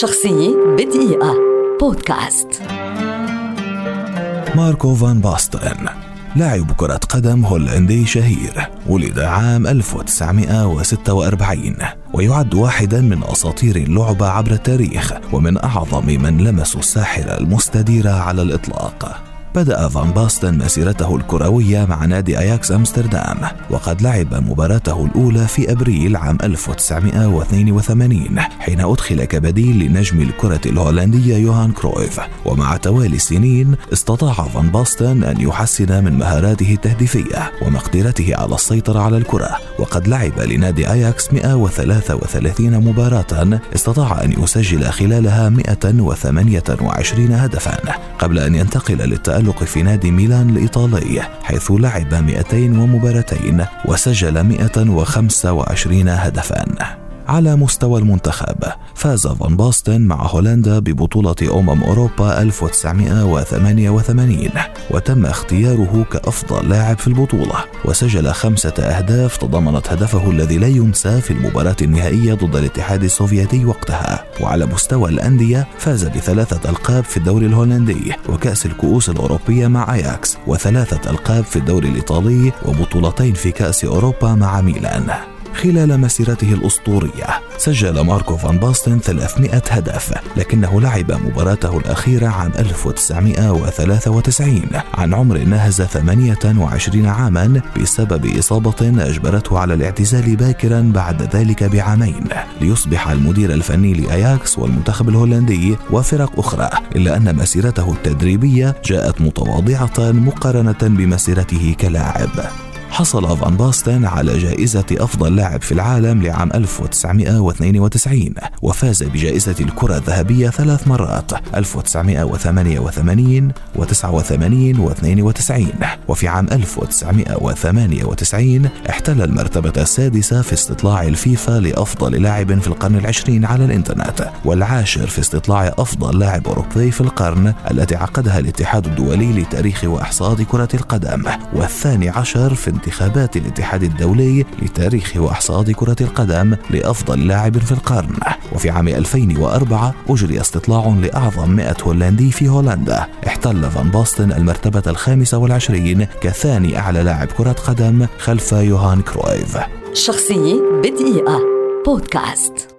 شخصية بدقيقة. بودكاست. ماركو فان باستن لاعب كرة قدم هولندي شهير ولد عام 1946 ويعد واحدا من أساطير اللعبة عبر التاريخ ومن أعظم من لمسوا الساحرة المستديرة على الإطلاق. بدأ فان باستن مسيرته الكروية مع نادي أياكس أمستردام وقد لعب مباراته الأولى في أبريل عام 1982 حين أدخل كبديل لنجم الكرة الهولندية يوهان كرويف. ومع توالي السنين استطاع فان باستن أن يحسن من مهاراته التهديفية ومقدرته على السيطرة على الكرة وقد لعب لنادي أياكس 133 مباراة استطاع أن يسجل خلالها 128 هدفا قبل أن ينتقل للتألق التألق في نادي ميلان الإيطالي حيث لعب 200 ومباراتين وسجل 125 هدفا. على مستوى المنتخب. فاز فان باستن مع هولندا ببطولة أمم أوروبا 1988 وتم اختياره كأفضل لاعب في البطولة. وسجل خمسة أهداف تضمنت هدفه الذي لا ينسى في المباراة النهائية ضد الاتحاد السوفيتي وقتها. وعلى مستوى الأندية فاز بثلاثة ألقاب في الدوري الهولندي وكأس الكؤوس الأوروبية مع أياكس وثلاثة ألقاب في الدوري الإيطالي وبطولتين في كأس أوروبا مع ميلان. خلال مسيرته الأسطورية. سجل ماركو فان باستن 300 هدف لكنه لعب مباراته الأخيرة عام 1993 عن عمر ناهز 28 عاما بسبب إصابة أجبرته على الاعتزال باكرا بعد ذلك بعامين. ليصبح المدير الفني لأياكس والمنتخب الهولندي وفرق أخرى إلا أن مسيرته التدريبية جاءت متواضعة مقارنة بمسيرته كلاعب. حصل فان باستن على جائزة أفضل لاعب في العالم لعام 1992 وفاز بجائزة الكرة الذهبية ثلاث مرات 1988 و89 و92 وفي عام 1998 احتل المرتبة السادسة في استطلاع الفيفا لأفضل لاعب في القرن العشرين على الإنترنت والعاشر في استطلاع أفضل لاعب أوروبي في القرن التي عقدها الاتحاد الدولي لتاريخ وإحصاء كرة القدم والثاني عشر في انتخابات الاتحاد الدولي لتاريخ وإحصاء كرة القدم لأفضل لاعب في القرن. وفي عام 2004 أجري استطلاع لأعظم 100 هولندي في هولندا. احتل فان باستن المرتبة الخامسة والعشرين كثاني أعلى لاعب كرة قدم خلف يوهان كرويف. شخصية بدقيقة. بودكاست.